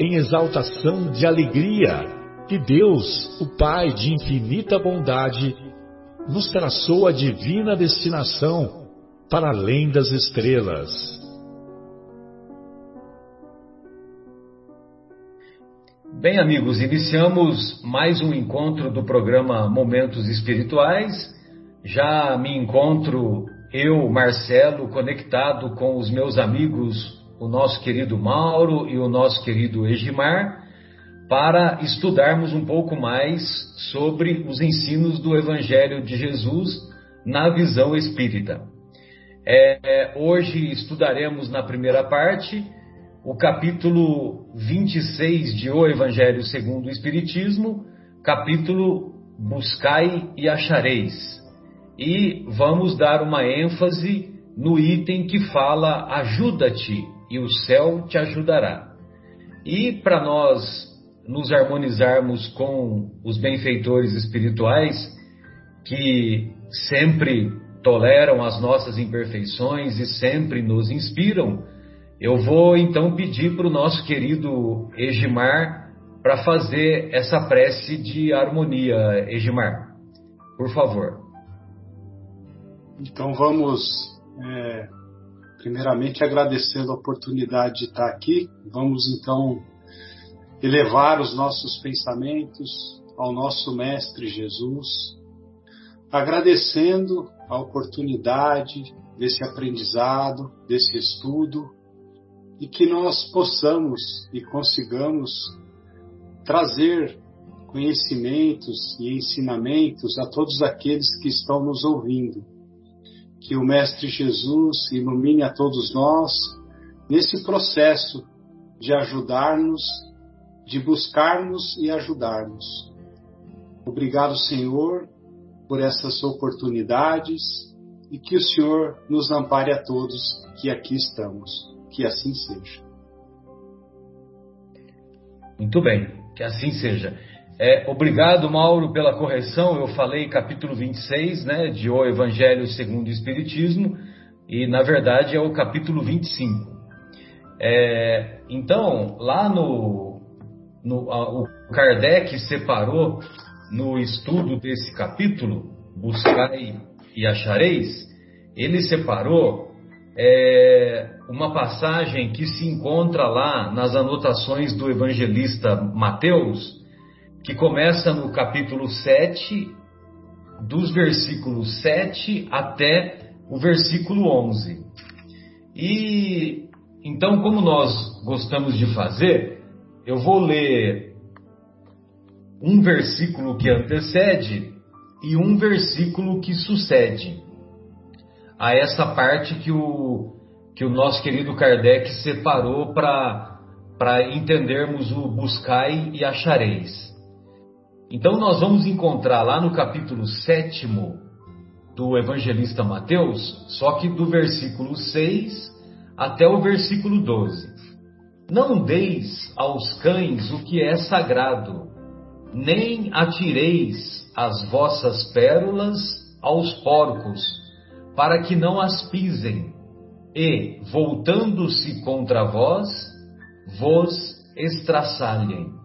em exaltação de alegria que Deus, o Pai de infinita bondade, nos traçou a divina destinação para além das estrelas. Bem, amigos, iniciamos mais um encontro do programa Momentos Espirituais. Já me encontro eu, Marcelo, conectado com os meus amigos o nosso querido Mauro e o nosso querido Egimar, para estudarmos um pouco mais sobre os ensinos do Evangelho de Jesus na visão espírita. É, hoje estudaremos na primeira parte o capítulo 26 de O Evangelho segundo o Espiritismo, capítulo Buscai e Achareis. E vamos dar uma ênfase no item que fala Ajuda-te e o céu te ajudará. E para nós nos harmonizarmos com os benfeitores espirituais que sempre toleram as nossas imperfeições e sempre nos inspiram, eu vou então pedir para o nosso querido Egimar para fazer essa prece de harmonia. Egimar, por favor. Então vamos é Primeiramente, agradecendo a oportunidade de estar aqui, vamos então elevar os nossos pensamentos ao nosso Mestre Jesus, agradecendo a oportunidade desse aprendizado, desse estudo, e que nós possamos e consigamos trazer conhecimentos e ensinamentos a todos aqueles que estão nos ouvindo que o Mestre Jesus ilumine a todos nós nesse processo de ajudar-nos, de buscar-nos e ajudar-nos. Obrigado, Senhor, por essas oportunidades e que o Senhor nos ampare a todos que aqui estamos. Que assim seja. Muito bem, que assim seja. É, obrigado, Mauro, pela correção. Eu falei capítulo 26, né, de O Evangelho segundo o Espiritismo, e na verdade é o capítulo 25. É, então, lá no, no a, o Kardec separou no estudo desse capítulo, Buscai e Achareis, ele separou é, uma passagem que se encontra lá nas anotações do evangelista Mateus, que começa no capítulo 7, dos versículos 7 até o versículo 11. E então, como nós gostamos de fazer, eu vou ler um versículo que antecede e um versículo que sucede a essa parte que o, que o nosso querido Kardec separou para entendermos o buscai e achareis. Então nós vamos encontrar lá no capítulo 7 do evangelista Mateus, só que do versículo 6 até o versículo 12. Não deis aos cães o que é sagrado, nem atireis as vossas pérolas aos porcos, para que não as pisem, e, voltando-se contra vós, vos estraçalhem.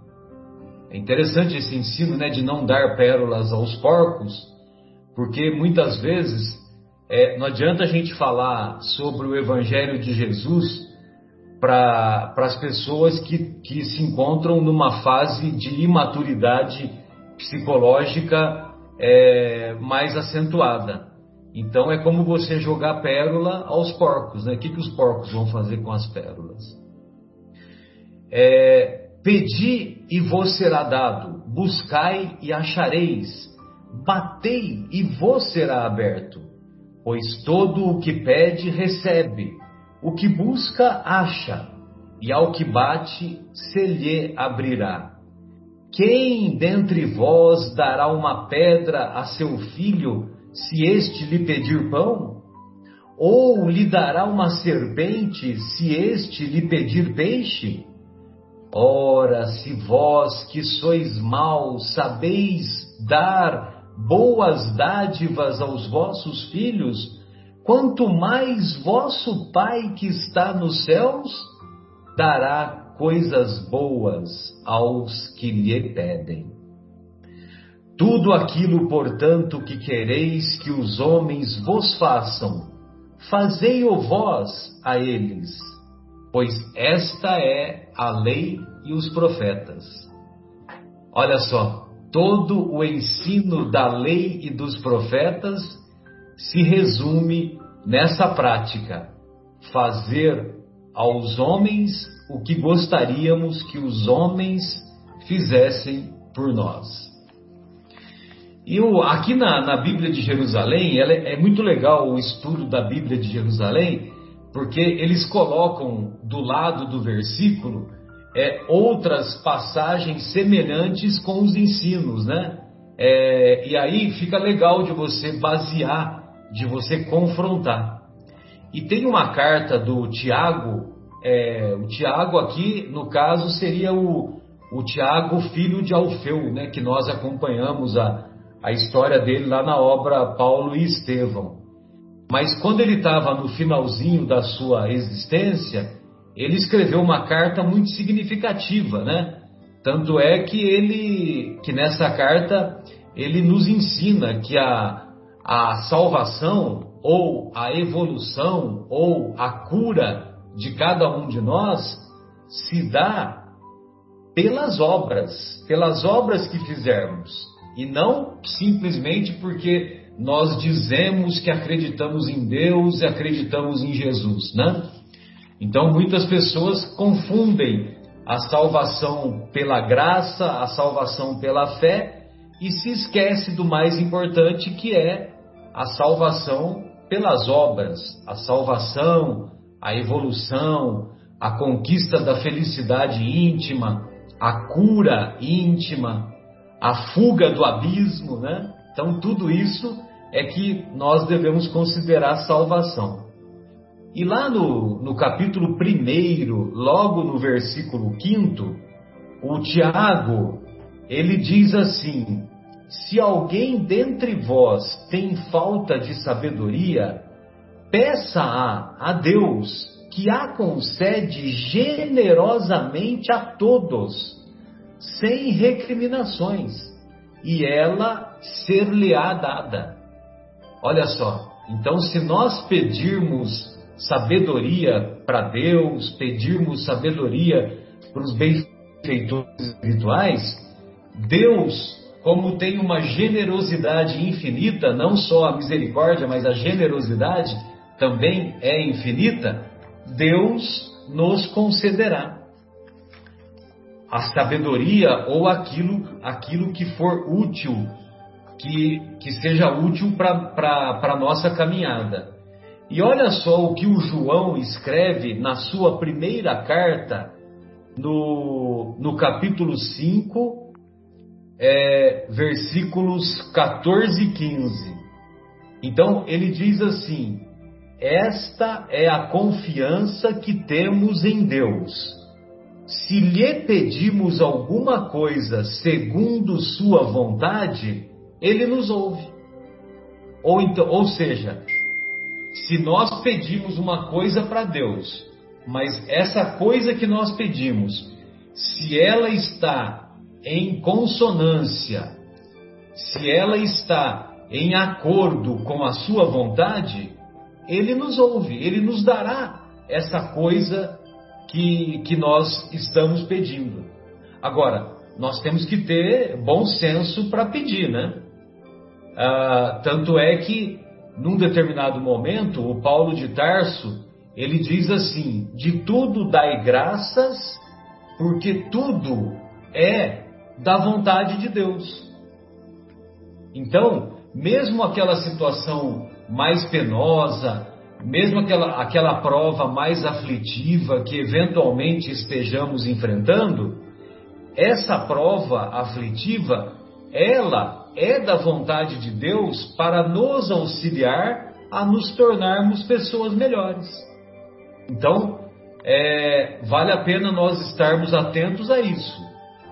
É interessante esse ensino né, de não dar pérolas aos porcos, porque muitas vezes é, não adianta a gente falar sobre o Evangelho de Jesus para as pessoas que, que se encontram numa fase de imaturidade psicológica é, mais acentuada. Então é como você jogar pérola aos porcos, né? O que, que os porcos vão fazer com as pérolas? É, Pedi e vos será dado, buscai e achareis, batei e vos será aberto. Pois todo o que pede recebe, o que busca acha, e ao que bate se lhe abrirá. Quem dentre vós dará uma pedra a seu filho, se este lhe pedir pão? Ou lhe dará uma serpente, se este lhe pedir peixe? Ora, se vós que sois maus sabeis dar boas dádivas aos vossos filhos, quanto mais vosso Pai que está nos céus dará coisas boas aos que lhe pedem. Tudo aquilo, portanto, que quereis que os homens vos façam, fazei-o vós a eles, pois esta é a lei e os profetas. Olha só, todo o ensino da lei e dos profetas se resume nessa prática: fazer aos homens o que gostaríamos que os homens fizessem por nós. E aqui na, na, Bíblia de Jerusalém, é, é muito legal o estudo da Bíblia de Jerusalém, porque eles colocam do lado do versículo é, outras passagens semelhantes com os ensinos, né? É, e aí fica legal de você basear, de você confrontar. E tem uma carta do Tiago é, o Tiago aqui, no caso, seria o, o Tiago, filho de Alfeu, né, que nós acompanhamos a, a história dele lá na obra Paulo e Estevão. Mas quando ele estava no finalzinho da sua existência, ele escreveu uma carta muito significativa, né? Tanto é que ele, que nessa carta, ele nos ensina que a, a salvação, ou a evolução, ou a cura de cada um de nós se dá pelas obras, pelas obras que fizermos, e não simplesmente porque nós dizemos que acreditamos em Deus e acreditamos em Jesus, né? Então muitas pessoas confundem a salvação pela graça, a salvação pela fé e se esquece do mais importante que é a salvação pelas obras, a salvação, a evolução, a conquista da felicidade íntima, a cura íntima, a fuga do abismo, né? Então, tudo isso é que nós devemos considerar salvação. E lá no, no capítulo 1, logo no versículo 5, o Tiago, ele diz assim: Se alguém dentre vós tem falta de sabedoria, peça-a a Deus, que a concede generosamente a todos, sem recriminações, e ela ser-lhe-á dada. Olha só, então se nós pedirmos sabedoria para Deus, pedirmos sabedoria para os benfeitores espirituais, Deus, como tem uma generosidade infinita, não só a misericórdia, mas a generosidade, também é infinita, Deus nos concederá a sabedoria ou aquilo, aquilo que for útil, que, que seja útil para a nossa caminhada. E olha só o que o João escreve na sua primeira carta, no, no capítulo 5, é, versículos 14 e 15. Então ele diz assim: esta é a confiança que temos em Deus. Se lhe pedimos alguma coisa segundo Sua vontade, Ele nos ouve. Ou, então, ou seja, se nós pedimos uma coisa para Deus, mas essa coisa que nós pedimos, se ela está em consonância, se ela está em acordo com a Sua vontade, ele nos ouve, Ele nos dará essa coisa que, que nós estamos pedindo. Agora, nós temos que ter bom senso para pedir, né? Ah, tanto é que, num determinado momento, o Paulo de Tarso, ele diz assim, de tudo dai graças, porque tudo é da vontade de Deus. Então, mesmo aquela situação mais penosa, mesmo aquela, aquela prova mais aflitiva que eventualmente estejamos enfrentando, essa prova aflitiva, ela é da vontade de Deus para nos auxiliar a nos tornarmos pessoas melhores. Então, é, vale a pena nós estarmos atentos a isso.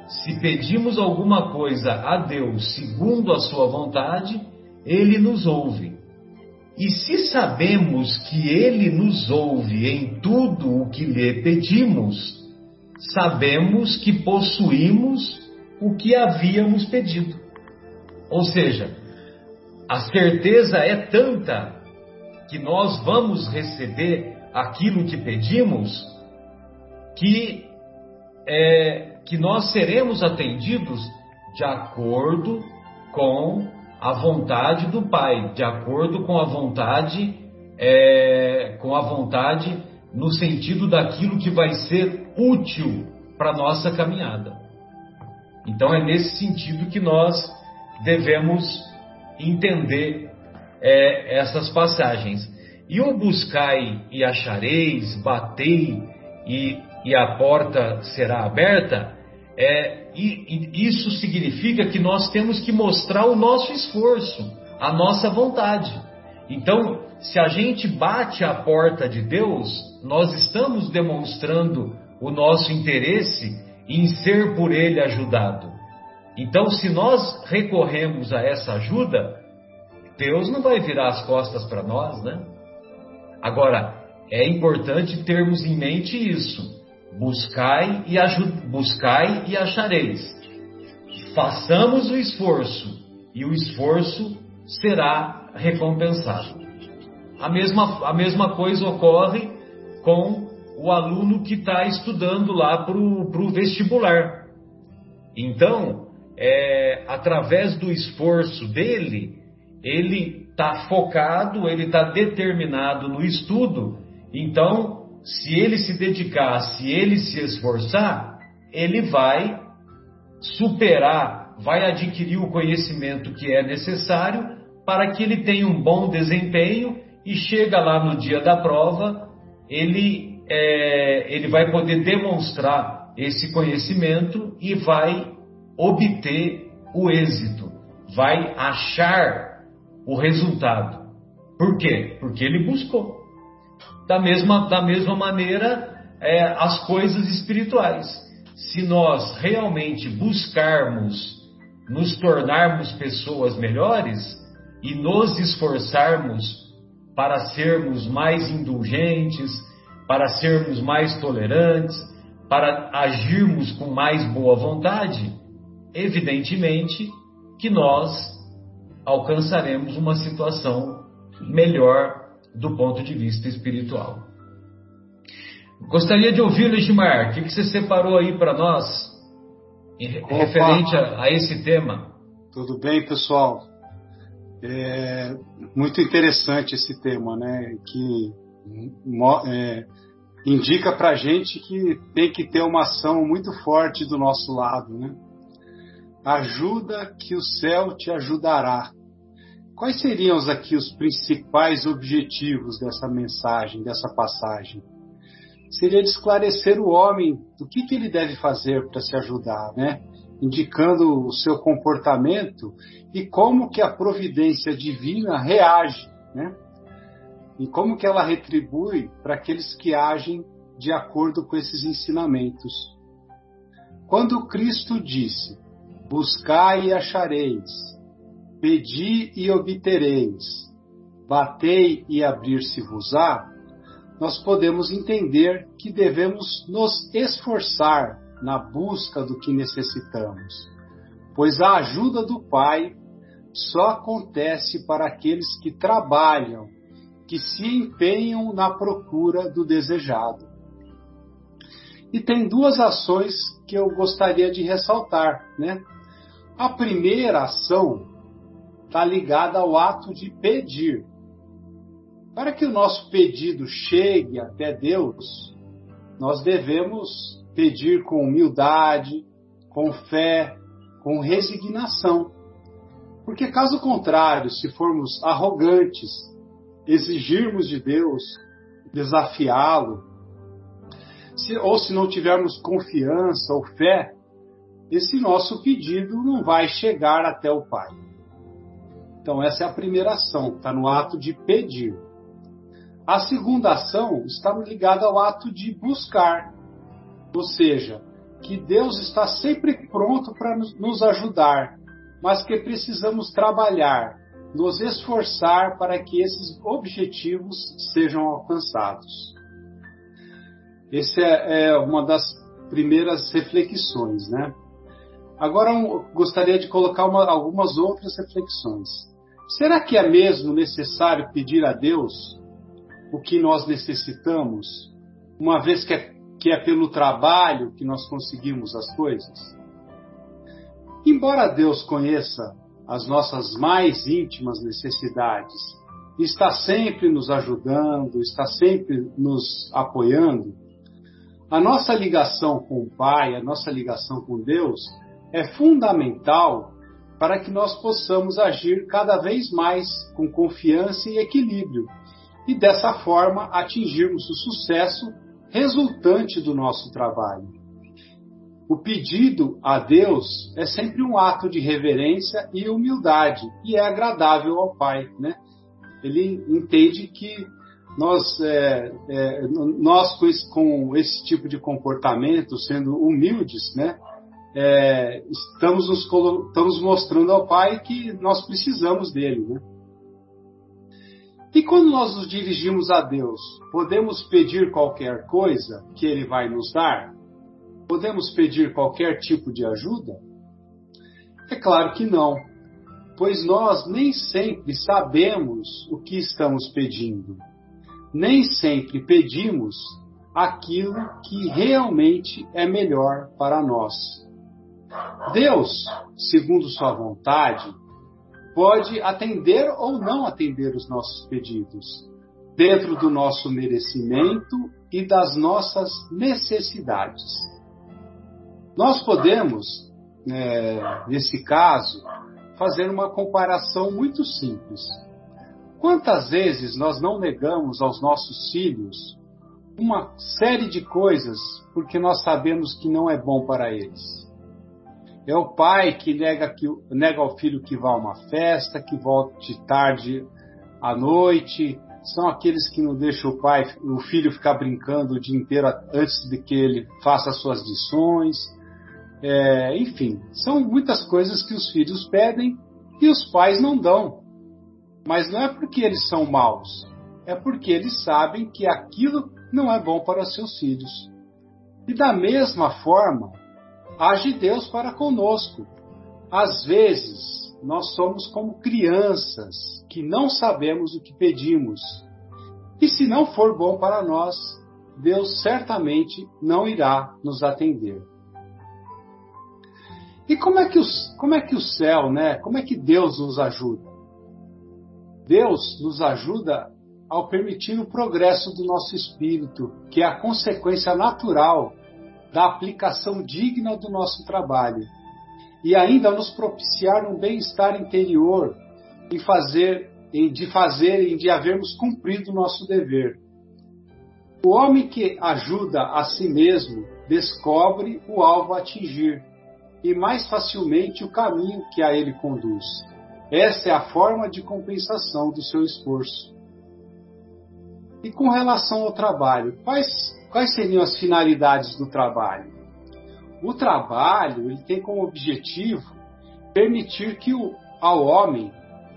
Se pedimos alguma coisa a Deus segundo a Sua vontade, Ele nos ouve. E se sabemos que Ele nos ouve em tudo o que lhe pedimos, sabemos que possuímos o que havíamos pedido. Ou seja, a certeza é tanta que nós vamos receber aquilo que pedimos que, é, que nós seremos atendidos de acordo com a vontade do Pai, de acordo com a vontade, é, com a vontade no sentido daquilo que vai ser útil para nossa caminhada. Então é nesse sentido que nós devemos entender é, essas passagens. E o buscai e achareis, batei e, e a porta será aberta, é, e, e isso significa que nós temos que mostrar o nosso esforço, a nossa vontade. Então, se a gente bate a porta de Deus, nós estamos demonstrando o nosso interesse em ser por Ele ajudado. Então, se nós recorremos a essa ajuda, Deus não vai virar as costas para nós, né? Agora, é importante termos em mente isso. Buscai e, buscai e achareis. Façamos o esforço e o esforço será recompensado. A mesma, a mesma coisa ocorre com o aluno que está estudando lá para o vestibular. Então, é, através do esforço dele, ele está focado, ele está determinado no estudo. Então, se ele se dedicar, se ele se esforçar, ele vai superar, vai adquirir o conhecimento que é necessário para que ele tenha um bom desempenho e chega lá no dia da prova, ele, é, ele vai poder demonstrar esse conhecimento e vai obter o êxito, vai achar o resultado. Por quê? Porque ele buscou. Da mesma, da mesma maneira, é, as coisas espirituais. Se nós realmente buscarmos nos tornarmos pessoas melhores e nos esforçarmos para sermos mais indulgentes, para sermos mais tolerantes, para agirmos com mais boa vontade, evidentemente que nós alcançaremos uma situação melhor do ponto de vista espiritual. Gostaria de ouvir, Legimar, o que, você separou aí para nós Opa. referente a, a esse tema? Tudo bem, pessoal? É muito interessante esse tema, né? Que é, indica para a gente que tem que ter uma ação muito forte do nosso lado, né? Ajuda que o céu te ajudará. Quais seriam aqui os principais objetivos dessa mensagem, dessa passagem? Seria de esclarecer o homem do que, que ele deve fazer para se ajudar, né? indicando o seu comportamento e como que a providência divina reage, né? E como que ela retribui para aqueles que agem de acordo com esses ensinamentos. Quando Cristo disse: Buscai e achareis, pedi e obtereis, batei e abrir-se-vos-á, nós podemos entender que devemos nos esforçar na busca do que necessitamos, pois a ajuda do Pai só acontece para aqueles que trabalham, que se empenham na procura do desejado. E tem duas ações que eu gostaria de ressaltar, né? A primeira ação está ligada ao ato de pedir. Para que o nosso pedido chegue até Deus, nós devemos pedir com humildade, com fé, com resignação. Porque, caso contrário, se formos arrogantes, exigirmos de Deus, desafiá-lo, ou se não tivermos confiança ou fé, esse nosso pedido não vai chegar até o Pai. Então, essa é a primeira ação, está no ato de pedir. A segunda ação está ligada ao ato de buscar, ou seja, que Deus está sempre pronto para nos ajudar, mas que precisamos trabalhar, nos esforçar para que esses objetivos sejam alcançados. Essa é, é uma das primeiras reflexões, né? Agora gostaria de colocar uma, algumas outras reflexões. Será que é mesmo necessário pedir a Deus o que nós necessitamos, uma vez que é, que é pelo trabalho que nós conseguimos as coisas? Embora Deus conheça as nossas mais íntimas necessidades, está sempre nos ajudando, está sempre nos apoiando, a nossa ligação com o Pai, a nossa ligação com Deus, é fundamental para que nós possamos agir cada vez mais com confiança e equilíbrio, e dessa forma atingirmos o sucesso resultante do nosso trabalho. O pedido a Deus é sempre um ato de reverência e humildade e é agradável ao Pai, né? Ele entende que nós, é, é, nós com, esse, com, esse, tipo de comportamento, sendo humildes, né, é, estamos, nos, estamos mostrando ao Pai que nós precisamos dele. Né? E quando nós nos dirigimos a Deus, podemos pedir qualquer coisa que Ele vai nos dar? Podemos pedir qualquer tipo de ajuda? É claro que não, pois nós nem sempre sabemos o que estamos pedindo nem sempre pedimos aquilo que realmente é melhor para nós. Deus, segundo Sua vontade, pode atender ou não atender os nossos pedidos, dentro do nosso merecimento e das nossas necessidades. Nós podemos, é, nesse caso, fazer uma comparação muito simples. Quantas vezes nós não negamos aos nossos filhos uma série de coisas porque nós sabemos que não é bom para eles? É o pai que nega, que, nega ao filho que vá a uma festa, que volte tarde à noite. São aqueles que não deixam o pai, o filho ficar brincando o dia inteiro antes de que ele faça as suas lições. É, enfim, são muitas coisas que os filhos pedem e os pais não dão. Mas não é porque eles são maus, é porque eles sabem que aquilo não é bom para seus filhos. E da mesma forma, age Deus para conosco. Às vezes, nós somos como crianças que não sabemos o que pedimos. E se não for bom para nós, Deus certamente não irá nos atender. E como é que, os, como é que o céu, né? Como é que Deus nos ajuda? Deus nos ajuda ao permitir o progresso do nosso espírito, que é a consequência natural da aplicação digna do nosso trabalho, e ainda nos propiciar um bem-estar interior e fazer, de fazer e de havermos cumprido o nosso dever. O homem que ajuda a si mesmo descobre o alvo a atingir e mais facilmente o caminho que a ele conduz. Essa é a forma de compensação do seu esforço. E com relação ao trabalho, quais, quais seriam as finalidades do trabalho? O trabalho ele tem como objetivo permitir que o, ao homem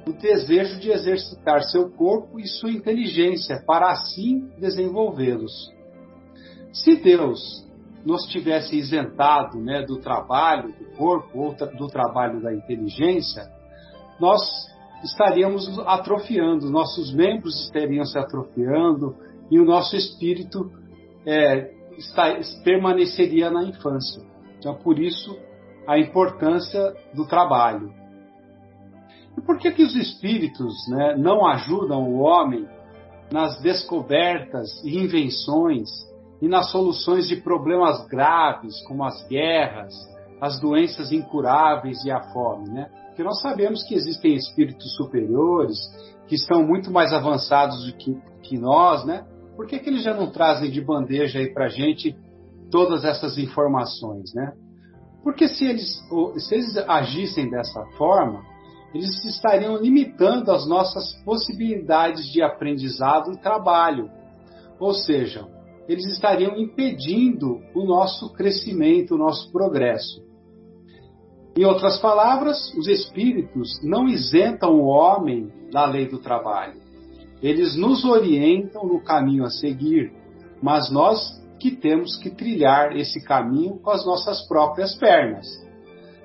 o desejo de exercitar seu corpo e sua inteligência para assim desenvolvê-los. Se Deus nos tivesse isentado né, do trabalho do corpo ou do trabalho da inteligência, nós estaríamos atrofiando, nossos membros estariam se atrofiando e o nosso espírito é, está, permaneceria na infância. Então, por isso, a importância do trabalho. E por que, que os espíritos né, não ajudam o homem nas descobertas e invenções e nas soluções de problemas graves, como as guerras, as doenças incuráveis e a fome, né? Porque nós sabemos que existem espíritos superiores que estão muito mais avançados do que, que nós, né? Por que, que eles já não trazem de bandeja aí para gente todas essas informações, né? Porque se eles, se eles agissem dessa forma, eles estariam limitando as nossas possibilidades de aprendizado e trabalho. Ou seja, eles estariam impedindo o nosso crescimento, o nosso progresso. Em outras palavras, os espíritos não isentam o homem da lei do trabalho. Eles nos orientam no caminho a seguir, mas nós que temos que trilhar esse caminho com as nossas próprias pernas.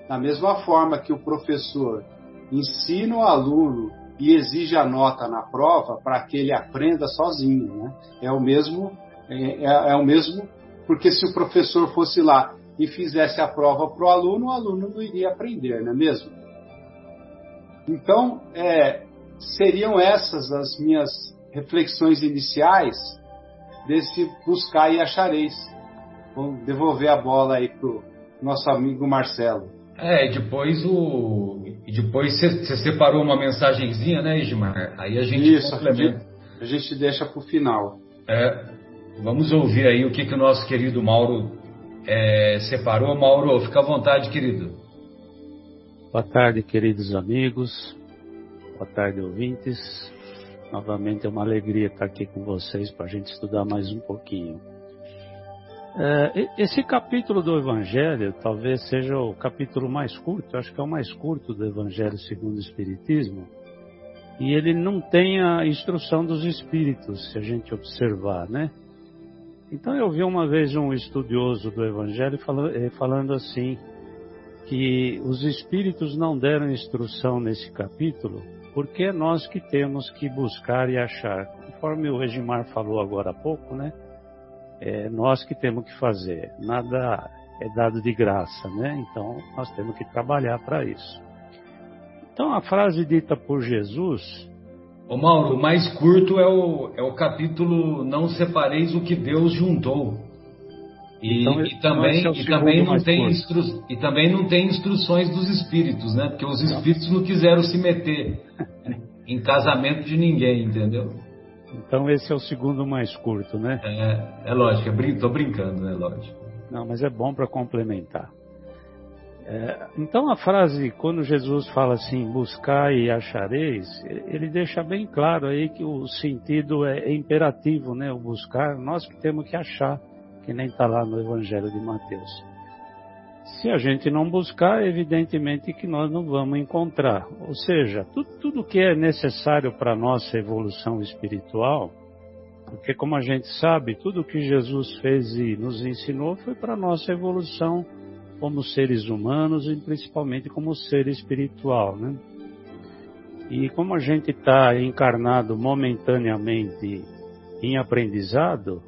Da mesma forma que o professor ensina o aluno e exige a nota na prova para que ele aprenda sozinho, né? É o mesmo, é, é, é o mesmo, porque se o professor fosse lá e fizesse a prova para o aluno, o aluno não iria aprender, não é mesmo? Então, é, seriam essas as minhas reflexões iniciais desse buscar e achareis. Vou devolver a bola aí pro nosso amigo Marcelo. É, depois o. Depois você separou uma mensagenzinha, né, Ismar? Aí a gente Isso, complementa. A gente deixa para o final. É, vamos ouvir aí o que, que o nosso querido Mauro é, separou. Mauro, fica à vontade, querido. Boa tarde, queridos amigos. Boa tarde, ouvintes. Novamente é uma alegria estar aqui com vocês para a gente estudar mais um pouquinho. É, esse capítulo do Evangelho talvez seja o capítulo mais curto, acho que é o mais curto do Evangelho segundo o Espiritismo, e ele não tem a instrução dos Espíritos, se a gente observar, né? Então eu vi uma vez um estudioso do Evangelho eh, falando assim, que os Espíritos não deram instrução nesse capítulo, porque nós que temos que buscar e achar. Conforme o Regimar falou agora há pouco, né? É nós que temos que fazer. Nada é dado de graça, né? Então nós temos que trabalhar para isso. Então a frase dita por Jesus Ô Mauro, o mais curto é o, é o capítulo Não Separeis o que Deus juntou. E, então, e também, é e, também não tem instru, e também não tem instruções dos espíritos, né? Porque os espíritos não quiseram se meter em casamento de ninguém, entendeu? Então esse é o segundo mais curto, né? É, é lógico, é, tô brincando, né? Lógico. Não, mas é bom para complementar. É, então a frase, quando Jesus fala assim, buscar e achareis, ele deixa bem claro aí que o sentido é imperativo, né? O buscar, nós que temos que achar, que nem está lá no Evangelho de Mateus. Se a gente não buscar, evidentemente que nós não vamos encontrar. Ou seja, tudo, tudo que é necessário para a nossa evolução espiritual, porque como a gente sabe, tudo que Jesus fez e nos ensinou foi para a nossa evolução como seres humanos e principalmente como ser espiritual, né? E como a gente está encarnado momentaneamente em aprendizado,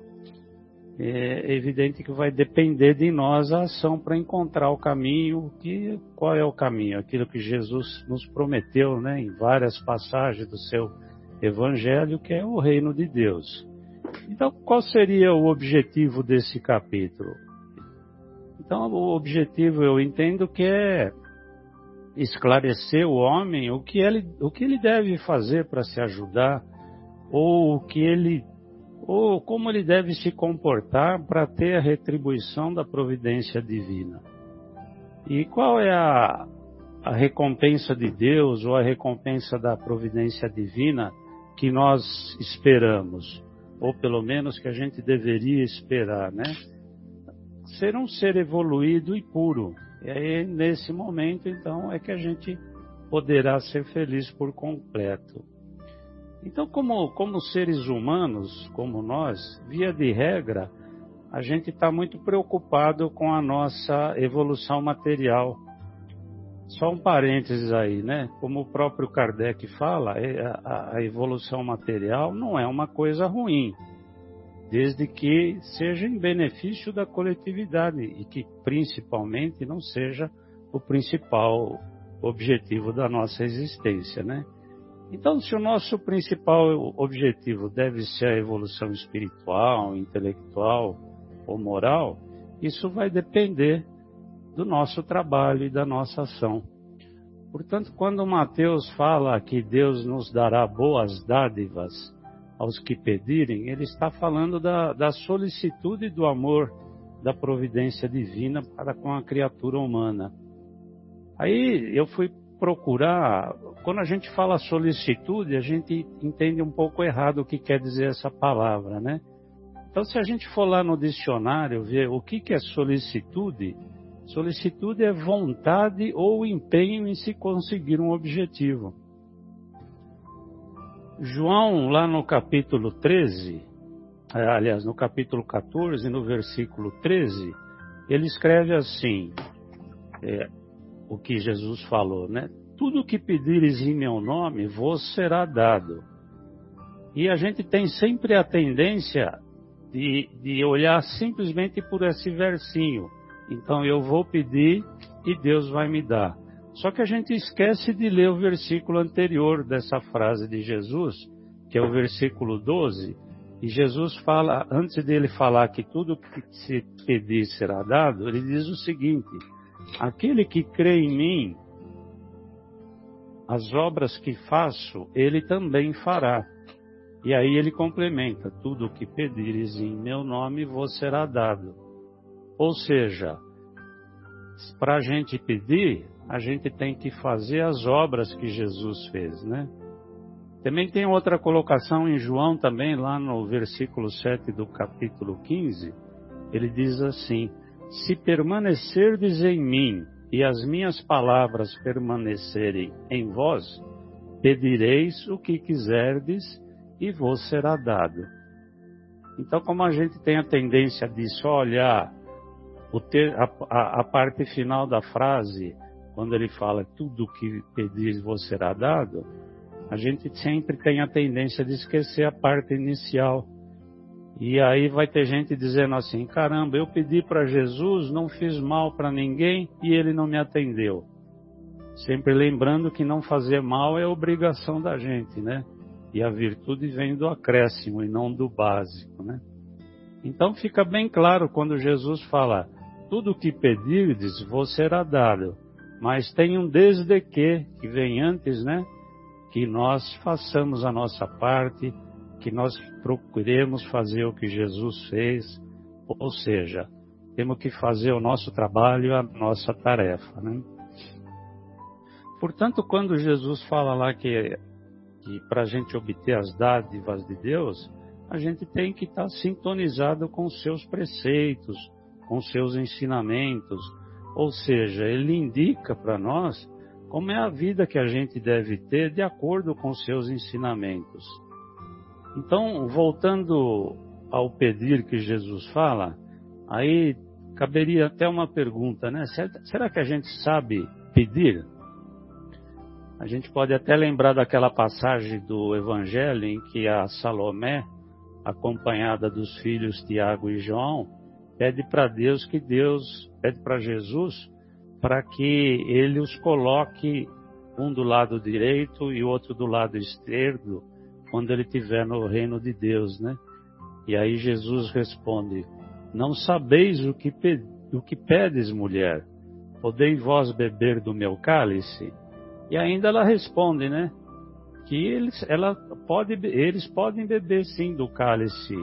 é evidente que vai depender de nós a ação para encontrar o caminho. Que, qual é o caminho? Aquilo que Jesus nos prometeu né, em várias passagens do seu Evangelho, que é o reino de Deus. Então, qual seria o objetivo desse capítulo? Então, o objetivo, eu entendo que é esclarecer o homem o que ele, o que ele deve fazer para se ajudar, ou o que ele, ou como ele deve se comportar para ter a retribuição da providência divina. E qual é a, a recompensa de Deus ou a recompensa da providência divina que nós esperamos, ou pelo menos que a gente deveria esperar, né? ser um ser evoluído e puro. E aí, nesse momento, então, é que a gente poderá ser feliz por completo. Então, como, como seres humanos, como nós, via de regra, a gente está muito preocupado com a nossa evolução material. Só um parênteses aí, né? Como o próprio Kardec fala, é, a, a evolução material não é uma coisa ruim desde que seja em benefício da coletividade e que principalmente não seja o principal objetivo da nossa existência, né? Então, se o nosso principal objetivo deve ser a evolução espiritual, intelectual ou moral, isso vai depender do nosso trabalho e da nossa ação. Portanto, quando Mateus fala que Deus nos dará boas dádivas aos que pedirem, ele está falando da, da solicitude do amor da providência divina para com a criatura humana. Aí eu fui procurar, quando a gente fala solicitude, a gente entende um pouco errado o que quer dizer essa palavra, né? Então, se a gente for lá no dicionário ver o que, que é solicitude, solicitude é vontade ou empenho em se conseguir um objetivo. João, lá no capítulo 13, eh, aliás, no capítulo 14, no versículo 13, ele escreve assim: é, o que Jesus falou, né? Tudo o que pedires em meu nome vos será dado. E a gente tem sempre a tendência de, de olhar simplesmente por esse versinho. Então eu vou pedir e Deus vai me dar. Só que a gente esquece de ler o versículo anterior dessa frase de Jesus, que é o versículo 12. E Jesus fala, antes dele falar que tudo que se pedir será dado, ele diz o seguinte: Aquele que crê em mim, as obras que faço, ele também fará. E aí ele complementa: tudo o que pedires em meu nome vos será dado. Ou seja, para a gente pedir, a gente tem que fazer as obras que Jesus fez, né? Também tem outra colocação em João também, lá no versículo 7 do capítulo 15, ele diz assim: se permanecerdes em mim e as minhas palavras permanecerem em vós, pedireis o que quiserdes e vos será dado. Então, como a gente tem a tendência de só olhar ter, a, a, a, parte final da frase, quando ele fala tudo que pedis vos será dado, a gente sempre tem a tendência de esquecer a parte inicial, e aí vai ter gente dizendo assim: caramba, eu pedi para Jesus, não fiz mal para ninguém e ele não me atendeu. Sempre lembrando que não fazer mal é obrigação da gente, né? E a virtude vem do acréscimo e não do básico, né? Então fica bem claro quando Jesus fala: tudo o que pedirdes vos será dado, mas tem um desde que, que vem antes, né? Que nós façamos a nossa parte que nós procuremos fazer o que Jesus fez, ou seja, temos que fazer o nosso trabalho, a nossa tarefa. Né? Portanto, quando Jesus fala lá que, que para a gente obter as dádivas de Deus, a gente tem que estar sintonizado com seus preceitos, com seus ensinamentos, ou seja, ele indica para nós como é a vida que a gente deve ter de acordo com seus ensinamentos. Então, voltando ao pedir que Jesus fala, aí caberia até uma pergunta, né? Será que a gente sabe pedir? A gente pode até lembrar daquela passagem do Evangelho em que a Salomé, acompanhada dos filhos Tiago e João, pede para Deus que Deus, pede para Jesus, para que ele os coloque um do lado direito e outro do lado esquerdo quando ele estiver no reino de Deus, né? E aí Jesus responde: Não sabeis o que, o que pedes, mulher? Podeis vós beber do meu cálice? E ainda ela responde, né? Que eles, ela pode, eles podem beber sim do cálice,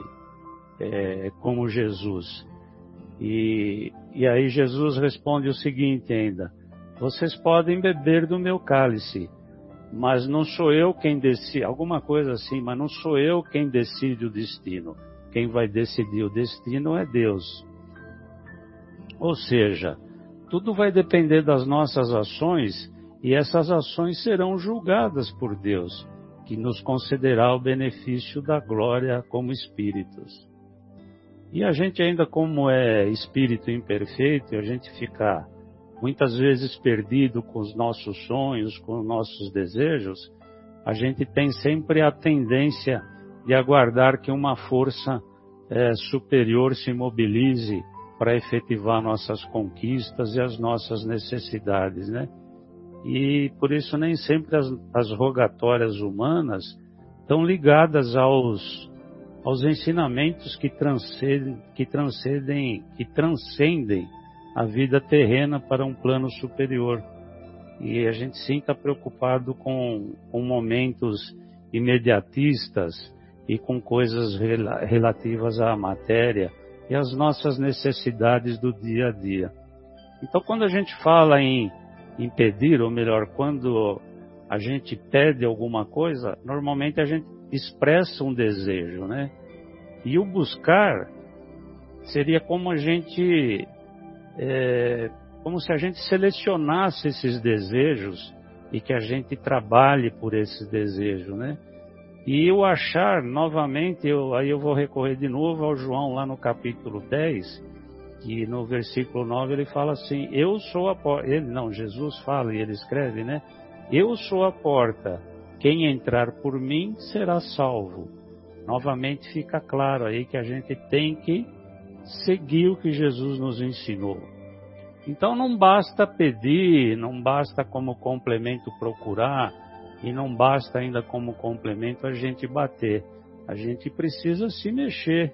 é, como Jesus. E, e aí Jesus responde o seguinte ainda: Vocês podem beber do meu cálice, mas não sou eu quem decide, alguma coisa assim, mas não sou eu quem decide o destino. Quem vai decidir o destino é Deus. Ou seja, tudo vai depender das nossas ações e essas ações serão julgadas por Deus, que nos concederá o benefício da glória como espíritos. E a gente ainda como é espírito imperfeito, a gente fica muitas vezes perdido com os nossos sonhos, com os nossos desejos, a gente tem sempre a tendência de aguardar que uma força é, superior se mobilize para efetivar nossas conquistas e as nossas necessidades, né? E por isso nem sempre as, as rogatórias humanas estão ligadas aos, aos ensinamentos que transcendem, que transcendem, que transcendem a vida terrena para um plano superior. E a gente sim está preocupado com, com momentos imediatistas e com coisas rel relativas à matéria e às nossas necessidades do dia a dia. Então, quando a gente fala em impedir, ou melhor, quando a gente pede alguma coisa, normalmente a gente expressa um desejo, né? E o buscar seria como a gente é, como se a gente selecionasse esses desejos e que a gente trabalhe por esses desejos, né? E o achar, novamente, eu, aí eu vou recorrer de novo ao João lá no capítulo 10, que no versículo 9 ele fala assim: Eu sou a porta. Ele, não, Jesus fala e ele escreve, né? Eu sou a porta. Quem entrar por mim será salvo. Novamente fica claro aí que a gente tem que seguir o que Jesus nos ensinou. Então não basta pedir, não basta como complemento procurar, e não basta ainda como complemento a gente bater. A gente precisa se mexer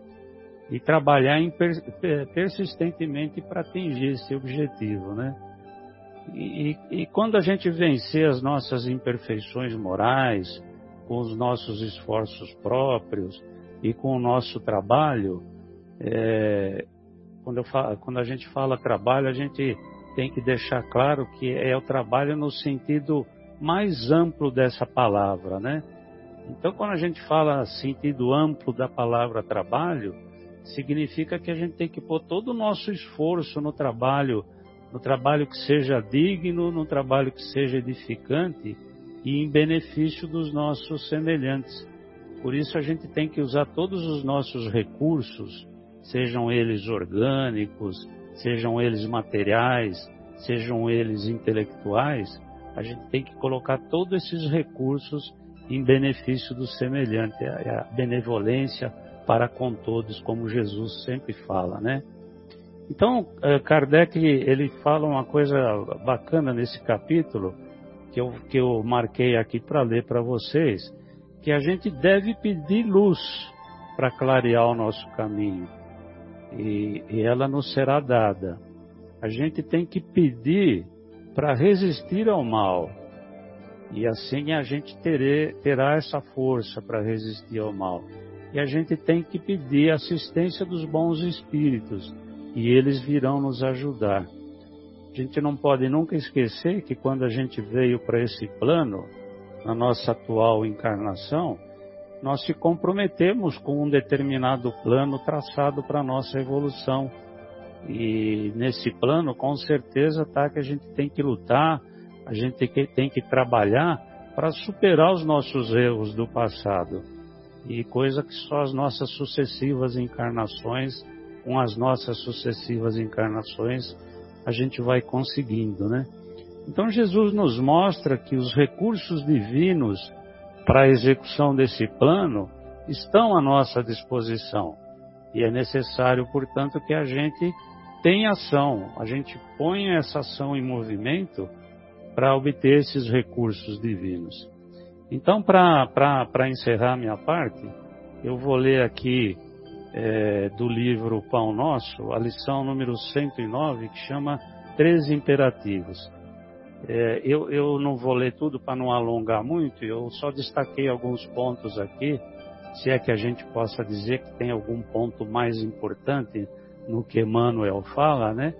e trabalhar persistentemente para atingir esse objetivo, né? E, e, quando a gente vencer as nossas imperfeições morais, com os nossos esforços próprios e com o nosso trabalho, é, quando, falo, quando a gente fala trabalho, a gente tem que deixar claro que é o trabalho no sentido mais amplo dessa palavra, né? Então, quando a gente fala sentido amplo da palavra trabalho, significa que a gente tem que pôr todo o nosso esforço no trabalho, no trabalho que seja digno, no trabalho que seja edificante e em benefício dos nossos semelhantes. Por isso a gente tem que usar todos os nossos recursos sejam eles orgânicos, sejam eles materiais, sejam eles intelectuais, a gente tem que colocar todos esses recursos em benefício do semelhante, a benevolência para com todos, como Jesus sempre fala, né? Então, eh, Kardec, ele fala uma coisa bacana nesse capítulo, que eu, que eu marquei aqui para ler para vocês, que a gente deve pedir luz para clarear o nosso caminho e, e ela nos será dada. A gente tem que pedir para resistir ao mal. E assim a gente terê, terá essa força para resistir ao mal. E a gente tem que pedir assistência dos bons espíritos, e eles virão nos ajudar. A gente não pode nunca esquecer que quando a gente veio para esse plano, na nossa atual encarnação, nós se comprometemos com um determinado plano traçado para a nossa evolução. E nesse plano, com certeza, tá que a gente tem que lutar, a gente tem que, tem que trabalhar para superar os nossos erros do passado. E coisa que só as nossas sucessivas encarnações, com as nossas sucessivas encarnações, a gente vai conseguindo, né? Então Jesus nos mostra que os recursos divinos para a execução desse plano estão à nossa disposição. E é necessário, portanto, que a gente tenha ação, a gente ponha essa ação em movimento para obter esses recursos divinos. Então, para encerrar minha parte, eu vou ler aqui é, do livro Pão Nosso, a lição número 109, que chama Três Imperativos. É, eu, eu não vou ler tudo para não alongar muito, eu só destaquei alguns pontos aqui, se é que a gente possa dizer que tem algum ponto mais importante no que Emmanuel fala, né?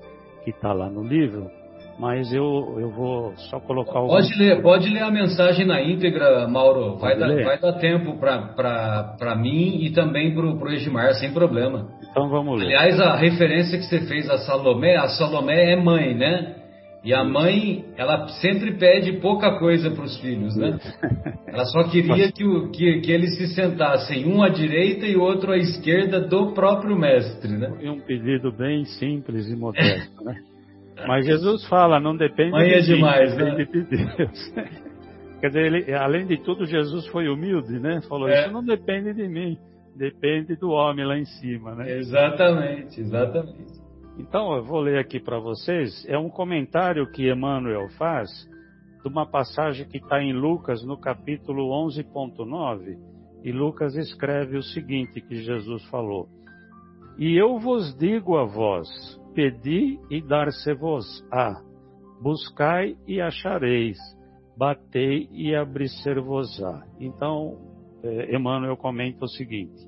Que está lá no livro. Mas eu, eu vou só colocar o. Pode ler, pode ler a mensagem na íntegra, Mauro. Vai, dar, vai dar tempo para mim e também para o Egimar, sem problema. Então vamos ler. Aliás, a referência que você fez a Salomé, a Salomé é mãe, né? E a mãe, ela sempre pede pouca coisa para os filhos, né? Ela só queria que, o, que, que, eles se sentassem, um à direita e outro à esquerda do próprio mestre, né? E um pedido bem simples e modesto, né? Mas Jesus fala, não depende mãe é de é mim, demais, depende né? de Deus. Quer dizer, ele, além de tudo, Jesus foi humilde, né? Falou, é. isso não depende de mim, Depende do homem lá em cima, né? Exatamente, exatamente. Então, eu vou ler aqui para vocês. É um comentário que Emmanuel faz de uma passagem que está em Lucas, no capítulo 11.9. E Lucas escreve o seguinte que Jesus falou. E eu vos digo a vós, pedi e dar-se-vos-á, buscai e achareis, batei e abrir-se-vos-á. Então, é, Emmanuel comenta o seguinte,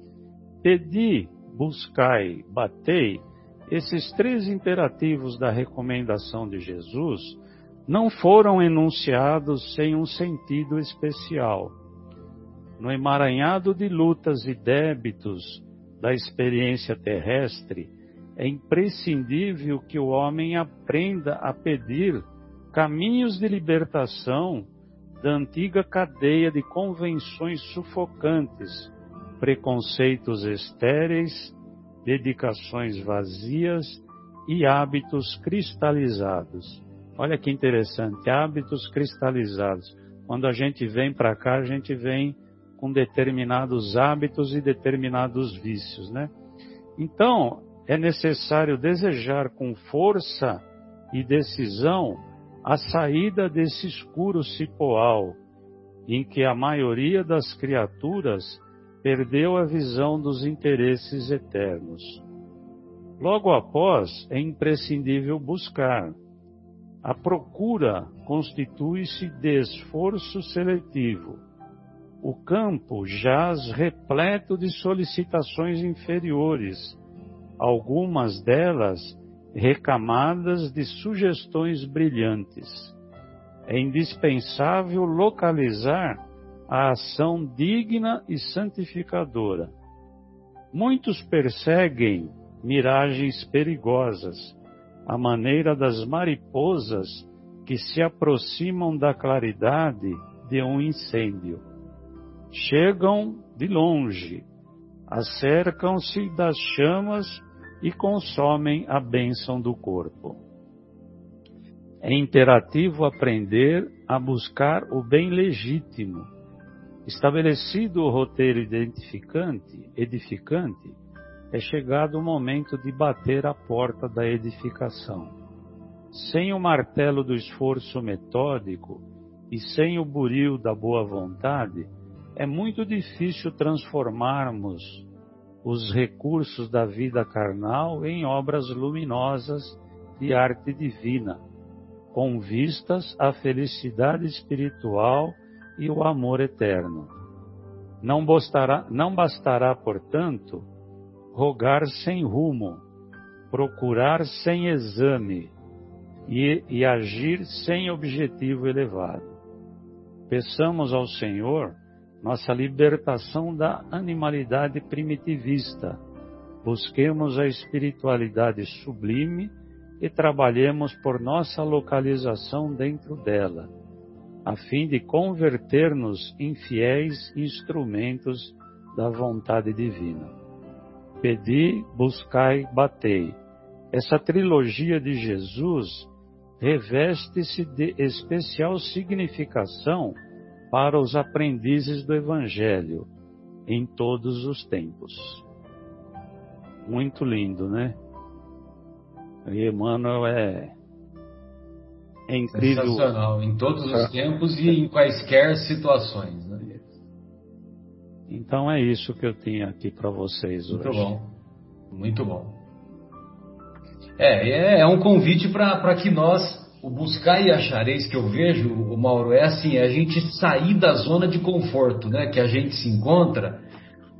pedi, buscai, batei, esses três imperativos da recomendação de Jesus não foram enunciados sem um sentido especial. No emaranhado de lutas e débitos da experiência terrestre, é imprescindível que o homem aprenda a pedir caminhos de libertação da antiga cadeia de convenções sufocantes, preconceitos estéreis, dedicações vazias e hábitos cristalizados. Olha que interessante, hábitos cristalizados. Quando a gente vem para cá, a gente vem com determinados hábitos e determinados vícios, né? Então, é necessário desejar com força e decisão a saída desse escuro cipoal, em que a maioria das criaturas perdeu a visão dos interesses eternos. Logo após, é imprescindível buscar. A procura constitui-se de esforço seletivo o campo jaz repleto de solicitações inferiores, algumas delas recamadas de sugestões brilhantes. É indispensável localizar a ação digna e santificadora. Muitos perseguem miragens perigosas, à maneira das mariposas que se aproximam da claridade de um incêndio chegam de longe, acercam-se das chamas e consomem a bênção do corpo. É imperativo aprender a buscar o bem legítimo. Estabelecido o roteiro identificante, edificante, é chegado o momento de bater a porta da edificação. Sem o martelo do esforço metódico e sem o buril da boa vontade, é muito difícil transformarmos os recursos da vida carnal em obras luminosas de arte divina, com vistas à felicidade espiritual e o amor eterno. Não bastará, não bastará, portanto, rogar sem rumo, procurar sem exame e, e agir sem objetivo elevado. Peçamos ao Senhor nossa libertação da animalidade primitivista. Busquemos a espiritualidade sublime e trabalhemos por nossa localização dentro dela, a fim de converter-nos em fiéis instrumentos da vontade divina. Pedi, buscai, batei. Essa trilogia de Jesus reveste-se de especial significação para os aprendizes do Evangelho em todos os tempos. Muito lindo, né? E Emmanuel é, é incrível. Sensacional, em todos os é. tempos e em quaisquer situações. Né? Então é isso que eu tinha aqui para vocês Muito hoje. Muito bom, muito bom. É, é, é um convite para que nós o buscar e achareis que eu vejo, o Mauro, é assim, é a gente sair da zona de conforto, né, que a gente se encontra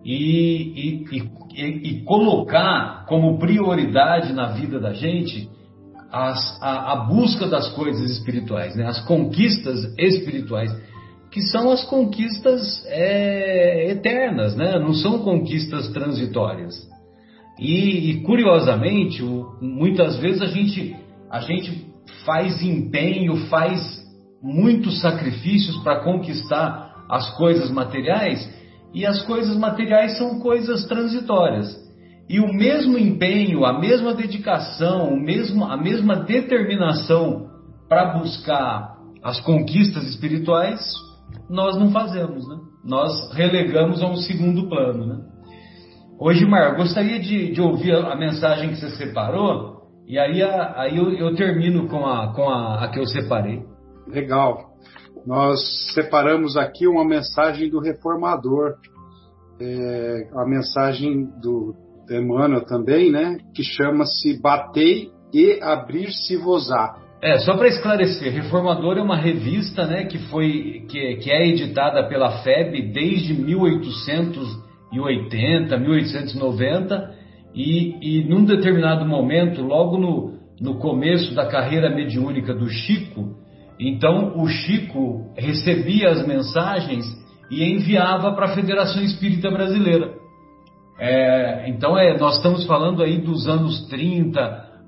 e, e, e, e colocar como prioridade na vida da gente as, a, a, busca das coisas espirituais, né, as conquistas espirituais, que são as conquistas é, eternas, né, não são conquistas transitórias. E, e curiosamente, o, muitas vezes a gente, a gente faz empenho, faz muitos sacrifícios para conquistar as coisas materiais, e as coisas materiais são coisas transitórias. E o mesmo empenho, a mesma dedicação, o mesmo, a mesma determinação para buscar as conquistas espirituais, nós não fazemos, né? Nós relegamos a um segundo plano, né? Hoje, Mar, gostaria de, de, ouvir a mensagem que você separou e aí, a, aí eu, eu, termino com, a, com a, a que eu separei. Legal. Nós separamos aqui uma mensagem do reformador, é, a mensagem do Emmanuel também, né? Que chama-se Batei e Abrir-se-vos-á. É, só para esclarecer, Reformador é uma revista né, que, foi, que, que é editada pela FEB desde 1880, 1890, e, e num determinado momento, logo no, no começo da carreira mediúnica do Chico, então o Chico recebia as mensagens e enviava para a Federação Espírita Brasileira. É, então é, nós estamos falando aí dos anos 30,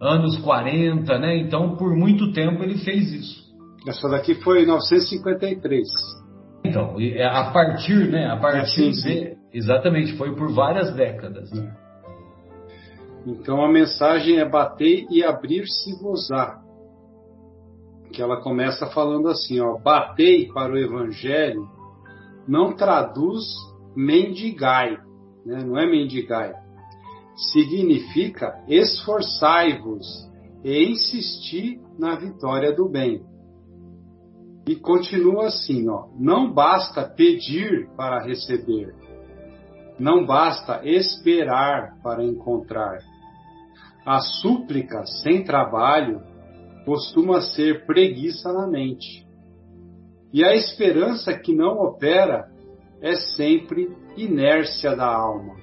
anos 40, né? Então, por muito tempo ele fez isso. Essa daqui foi em 1953. Então, é, a partir, né? A partir é, sim, de, exatamente, foi por várias décadas. Né? Então a mensagem é bater e abrir-se-vos-á. Que ela começa falando assim, ó, batei para o evangelho não traduz mendigai, né? não é mendigai significa esforçai-vos e insistir na vitória do bem. E continua assim, ó, não basta pedir para receber, não basta esperar para encontrar. A súplica sem trabalho costuma ser preguiça na mente. E a esperança que não opera é sempre inércia da alma.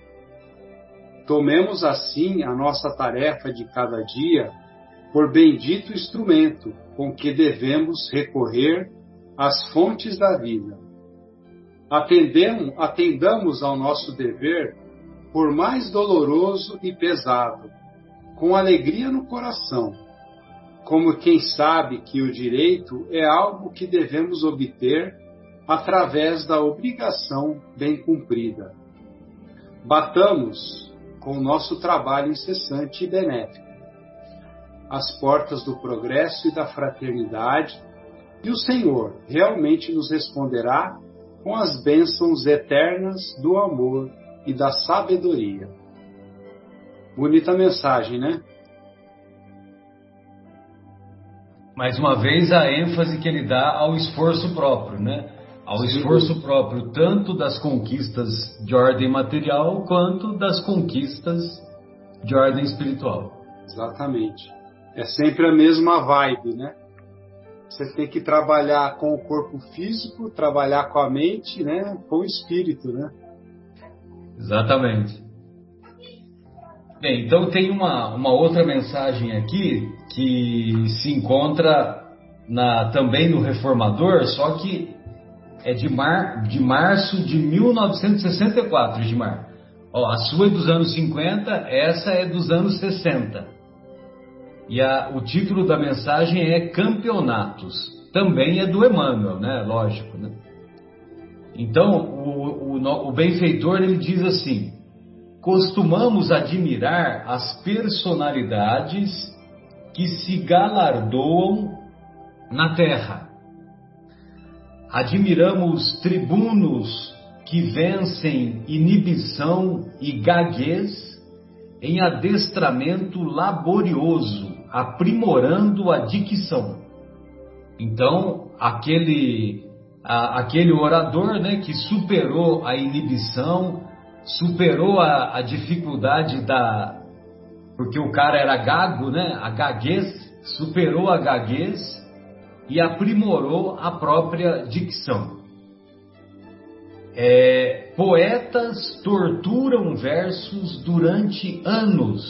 Tomemos assim a nossa tarefa de cada dia por bendito instrumento com que devemos recorrer às fontes da vida. Atendemos, atendamos ao nosso dever, por mais doloroso e pesado, com alegria no coração, como quem sabe que o direito é algo que devemos obter através da obrigação bem cumprida. Batamos com o nosso trabalho incessante e benéfico. As portas do progresso e da fraternidade, e o Senhor realmente nos responderá com as bênçãos eternas do amor e da sabedoria. Bonita mensagem, né? Mais uma vez a ênfase que ele dá ao esforço próprio, né? Ao esforço próprio, tanto das conquistas de ordem material quanto das conquistas de ordem espiritual. Exatamente. É sempre a mesma vibe, né? Você tem que trabalhar com o corpo físico, trabalhar com a mente, né? Com o espírito, né? Exatamente. Bem, então tem uma, uma outra mensagem aqui que se encontra na, também no Reformador, só que é de, mar, de março de 1964, Edmar. Ó, a sua é dos anos 50, essa é dos anos 60. E a, o título da mensagem é Campeonatos. Também é do Emmanuel, né? Lógico, né? Então, o, o, o benfeitor ele diz assim: costumamos admirar as personalidades que se galardoam na terra Admiramos tribunos que vencem inibição e gaguez em adestramento laborioso, aprimorando a dicção. Então, aquele, a, aquele orador né, que superou a inibição, superou a, a dificuldade da. Porque o cara era gago, né? A gaguez, superou a gaguez e aprimorou a própria dicção. É, poetas torturam versos durante anos,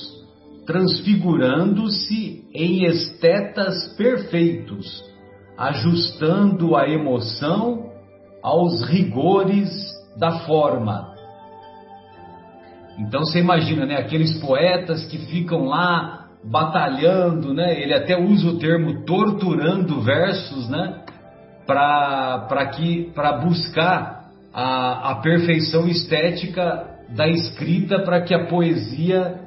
transfigurando-se em estetas perfeitos, ajustando a emoção aos rigores da forma. Então você imagina, né, aqueles poetas que ficam lá batalhando, né? Ele até usa o termo torturando versos, né? Para que para buscar a, a perfeição estética da escrita para que a poesia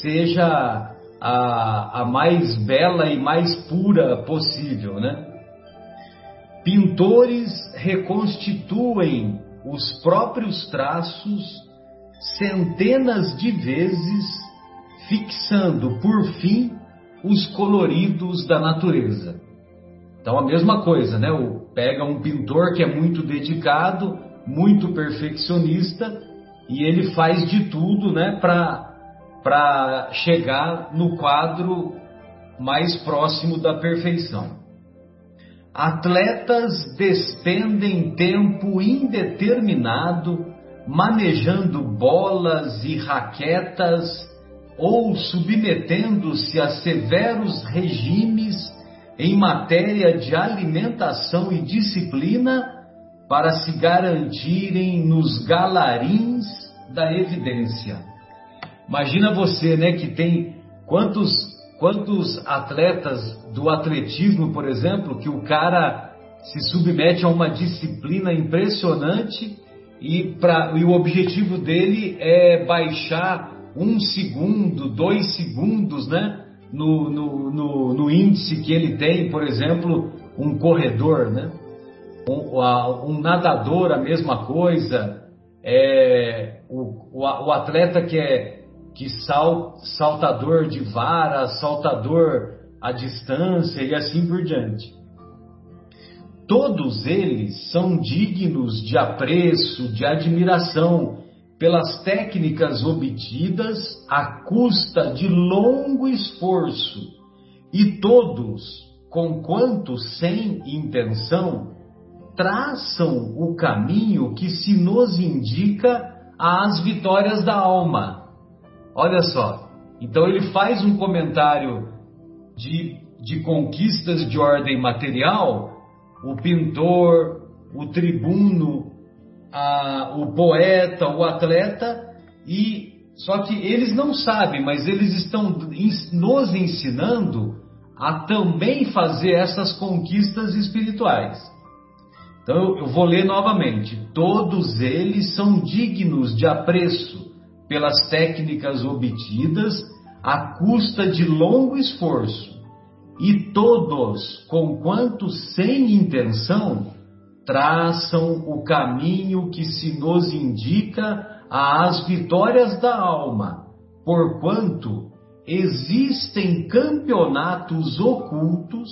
seja a, a mais bela e mais pura possível, né? Pintores reconstituem os próprios traços centenas de vezes, fixando por fim os coloridos da natureza. Então a mesma coisa, né? O, pega um pintor que é muito dedicado, muito perfeccionista, e ele faz de tudo, né, para chegar no quadro mais próximo da perfeição. Atletas despendem tempo indeterminado manejando bolas e raquetas ou submetendo-se a severos regimes em matéria de alimentação e disciplina para se garantirem nos galarins da evidência. Imagina você, né, que tem quantos quantos atletas do atletismo, por exemplo, que o cara se submete a uma disciplina impressionante e, pra, e o objetivo dele é baixar um segundo, dois segundos, né? No, no, no, no índice que ele tem, por exemplo, um corredor, né? Um, um nadador, a mesma coisa. É, o, o, atleta que é que sal, saltador de vara, saltador à distância e assim por diante. Todos eles são dignos de apreço, de admiração pelas técnicas obtidas à custa de longo esforço, e todos, conquanto sem intenção, traçam o caminho que se nos indica às vitórias da alma. Olha só, então ele faz um comentário de, de conquistas de ordem material o pintor, o tribuno, a, o poeta, o atleta, e só que eles não sabem, mas eles estão nos ensinando a também fazer essas conquistas espirituais. Então eu vou ler novamente. Todos eles são dignos de apreço pelas técnicas obtidas à custa de longo esforço e todos, conquanto sem intenção, traçam o caminho que se nos indica às vitórias da alma, porquanto existem campeonatos ocultos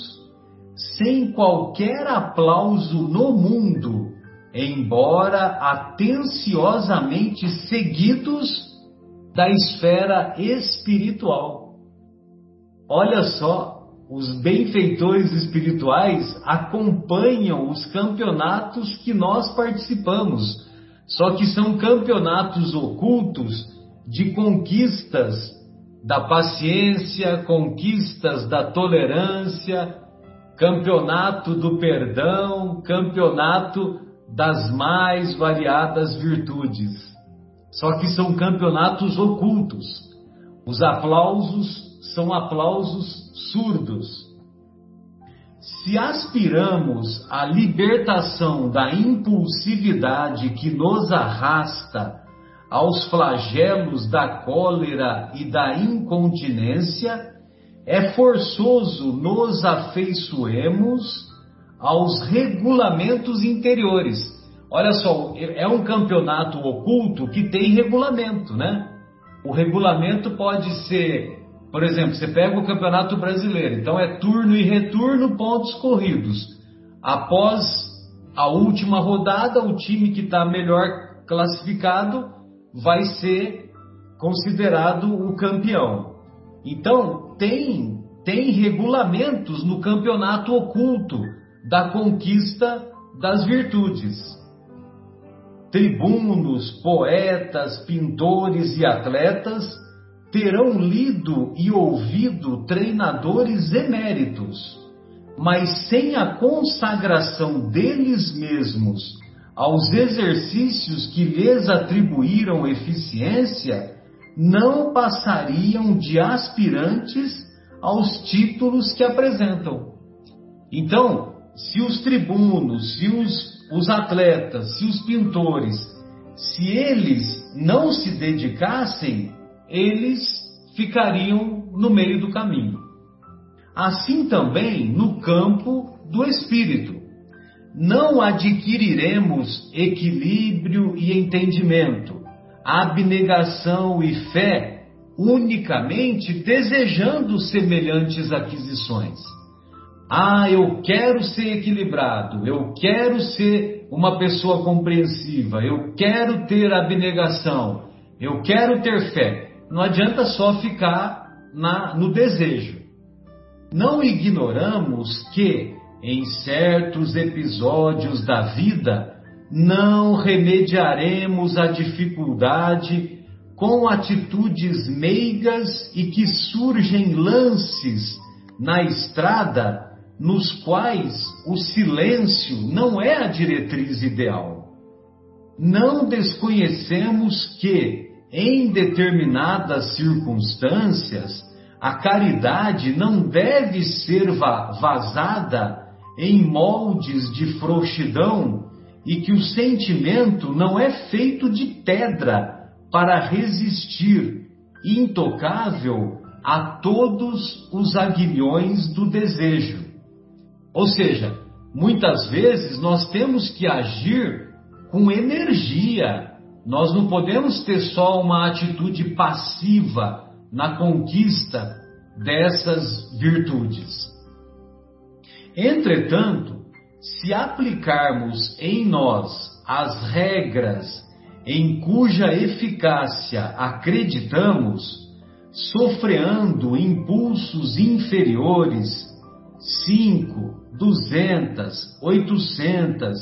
sem qualquer aplauso no mundo, embora atenciosamente seguidos da esfera espiritual. Olha só, os benfeitores espirituais acompanham os campeonatos que nós participamos, só que são campeonatos ocultos de conquistas da paciência, conquistas da tolerância, campeonato do perdão, campeonato das mais variadas virtudes. Só que são campeonatos ocultos. Os aplausos são aplausos surdos. Se aspiramos à libertação da impulsividade que nos arrasta aos flagelos da cólera e da incontinência, é forçoso nos afeiçoemos aos regulamentos interiores. Olha só, é um campeonato oculto que tem regulamento, né? O regulamento pode ser por exemplo, você pega o Campeonato Brasileiro, então é turno e retorno, pontos corridos. Após a última rodada, o time que está melhor classificado vai ser considerado o campeão. Então, tem, tem regulamentos no campeonato oculto da conquista das virtudes. Tribunos, poetas, pintores e atletas terão lido e ouvido treinadores eméritos, mas sem a consagração deles mesmos aos exercícios que lhes atribuíram eficiência, não passariam de aspirantes aos títulos que apresentam. Então, se os tribunos, se os, os atletas, se os pintores, se eles não se dedicassem, eles ficariam no meio do caminho. Assim também no campo do espírito. Não adquiriremos equilíbrio e entendimento, abnegação e fé unicamente desejando semelhantes aquisições. Ah, eu quero ser equilibrado, eu quero ser uma pessoa compreensiva, eu quero ter abnegação, eu quero ter fé. Não adianta só ficar na, no desejo. Não ignoramos que, em certos episódios da vida, não remediaremos a dificuldade com atitudes meigas e que surgem lances na estrada nos quais o silêncio não é a diretriz ideal. Não desconhecemos que, em determinadas circunstâncias, a caridade não deve ser vazada em moldes de frouxidão e que o sentimento não é feito de pedra para resistir intocável a todos os aguilhões do desejo. Ou seja, muitas vezes nós temos que agir com energia. Nós não podemos ter só uma atitude passiva na conquista dessas virtudes. Entretanto, se aplicarmos em nós as regras em cuja eficácia acreditamos, sofreando impulsos inferiores, cinco, duzentas, oitocentas,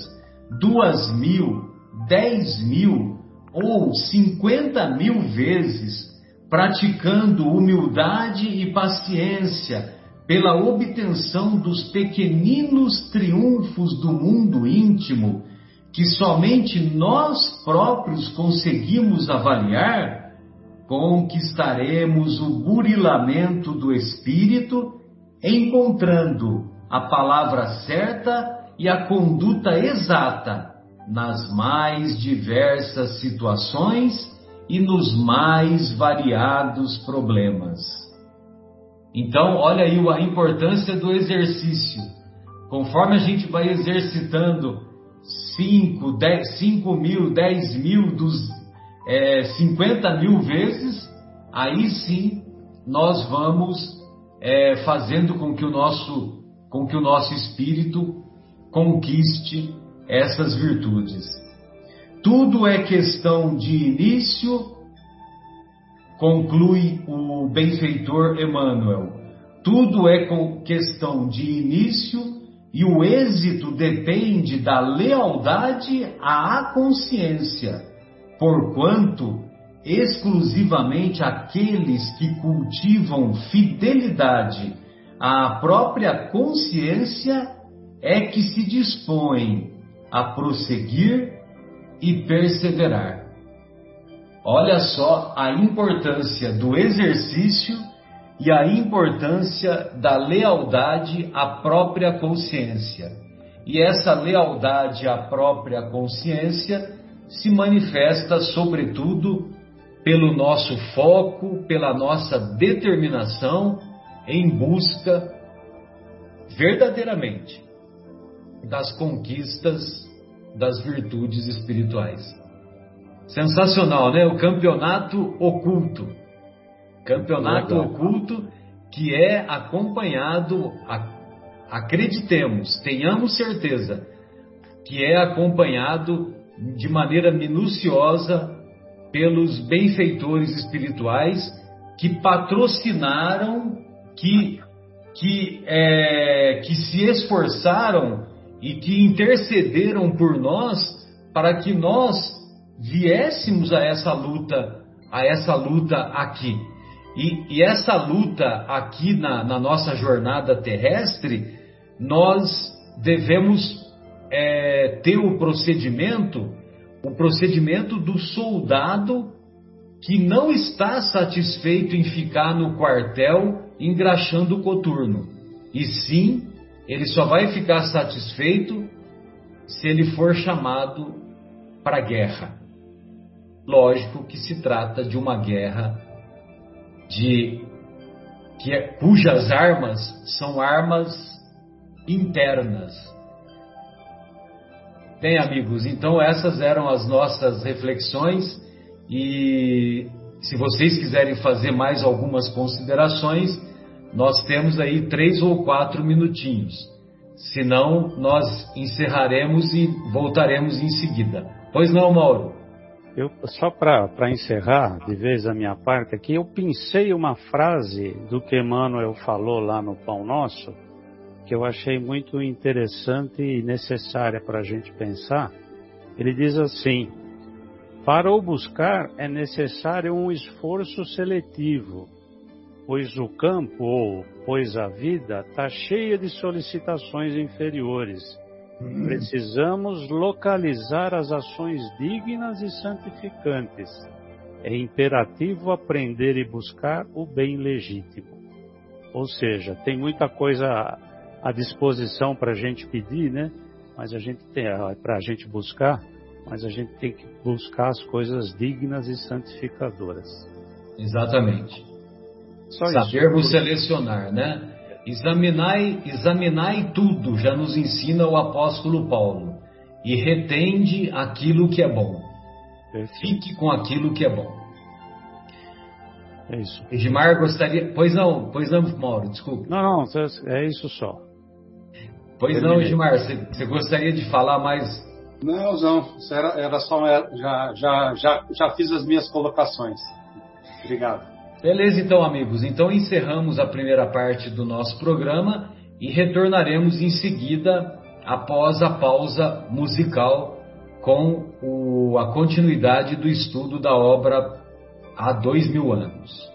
duas mil, dez mil ou cinquenta mil vezes, praticando humildade e paciência pela obtenção dos pequeninos triunfos do mundo íntimo, que somente nós próprios conseguimos avaliar, conquistaremos o burilamento do espírito, encontrando a palavra certa e a conduta exata nas mais diversas situações e nos mais variados problemas. Então, olha aí a importância do exercício. Conforme a gente vai exercitando 5, 10, 5 mil, 10 mil, dos, é, 50 mil vezes, aí sim nós vamos é, fazendo com que, o nosso, com que o nosso espírito conquiste essas virtudes. Tudo é questão de início, conclui o benfeitor Emmanuel. Tudo é questão de início e o êxito depende da lealdade à consciência, porquanto exclusivamente aqueles que cultivam fidelidade à própria consciência é que se dispõem a prosseguir e perseverar. Olha só a importância do exercício e a importância da lealdade à própria consciência. E essa lealdade à própria consciência se manifesta, sobretudo, pelo nosso foco, pela nossa determinação em busca verdadeiramente das conquistas das virtudes espirituais. Sensacional, né? O campeonato oculto. Campeonato Legal. oculto que é acompanhado, acreditemos, tenhamos certeza, que é acompanhado de maneira minuciosa pelos benfeitores espirituais que patrocinaram, que, que, é, que se esforçaram e que intercederam por nós para que nós viéssemos a essa luta, a essa luta aqui. E, e essa luta aqui na, na, nossa jornada terrestre, nós devemos é, ter o procedimento, o procedimento do soldado que não está satisfeito em ficar no quartel engraxando o coturno, e sim ele só vai ficar satisfeito se ele for chamado para a guerra. Lógico que se trata de uma guerra de que é, cujas armas são armas internas. Bem, amigos, então essas eram as nossas reflexões E se vocês quiserem fazer mais algumas considerações, nós temos aí três ou quatro minutinhos. Senão, nós encerraremos e voltaremos em seguida. Pois não, Mauro? Eu, só para encerrar de vez a minha parte aqui, eu pensei uma frase do que Emmanuel falou lá no Pão Nosso, que eu achei muito interessante e necessária para a gente pensar. Ele diz assim: Para o buscar é necessário um esforço seletivo, pois o campo ou pois a vida está cheia de solicitações inferiores Precisamos localizar as ações dignas e santificantes. É imperativo aprender e buscar o bem legítimo. Ou seja, tem muita coisa à disposição para a gente pedir, né? Mas a gente tem para a gente buscar, mas a gente tem que buscar as coisas dignas e santificadoras. Exatamente. Só Sabermos isso. selecionar, né? Examinai, examinai tudo, já nos ensina o apóstolo Paulo, e retende aquilo que é bom. Fique com aquilo que é bom. É isso. Edmar gostaria. Pois não, pois não, Mauro, desculpe. Não, não, é isso só. Pois não, Edmar, você, você gostaria de falar mais? Não, não, era, era só. Já, já, já, já fiz as minhas colocações. Obrigado. Beleza, então, amigos. Então encerramos a primeira parte do nosso programa e retornaremos em seguida, após a pausa musical, com o, a continuidade do estudo da obra há dois mil anos.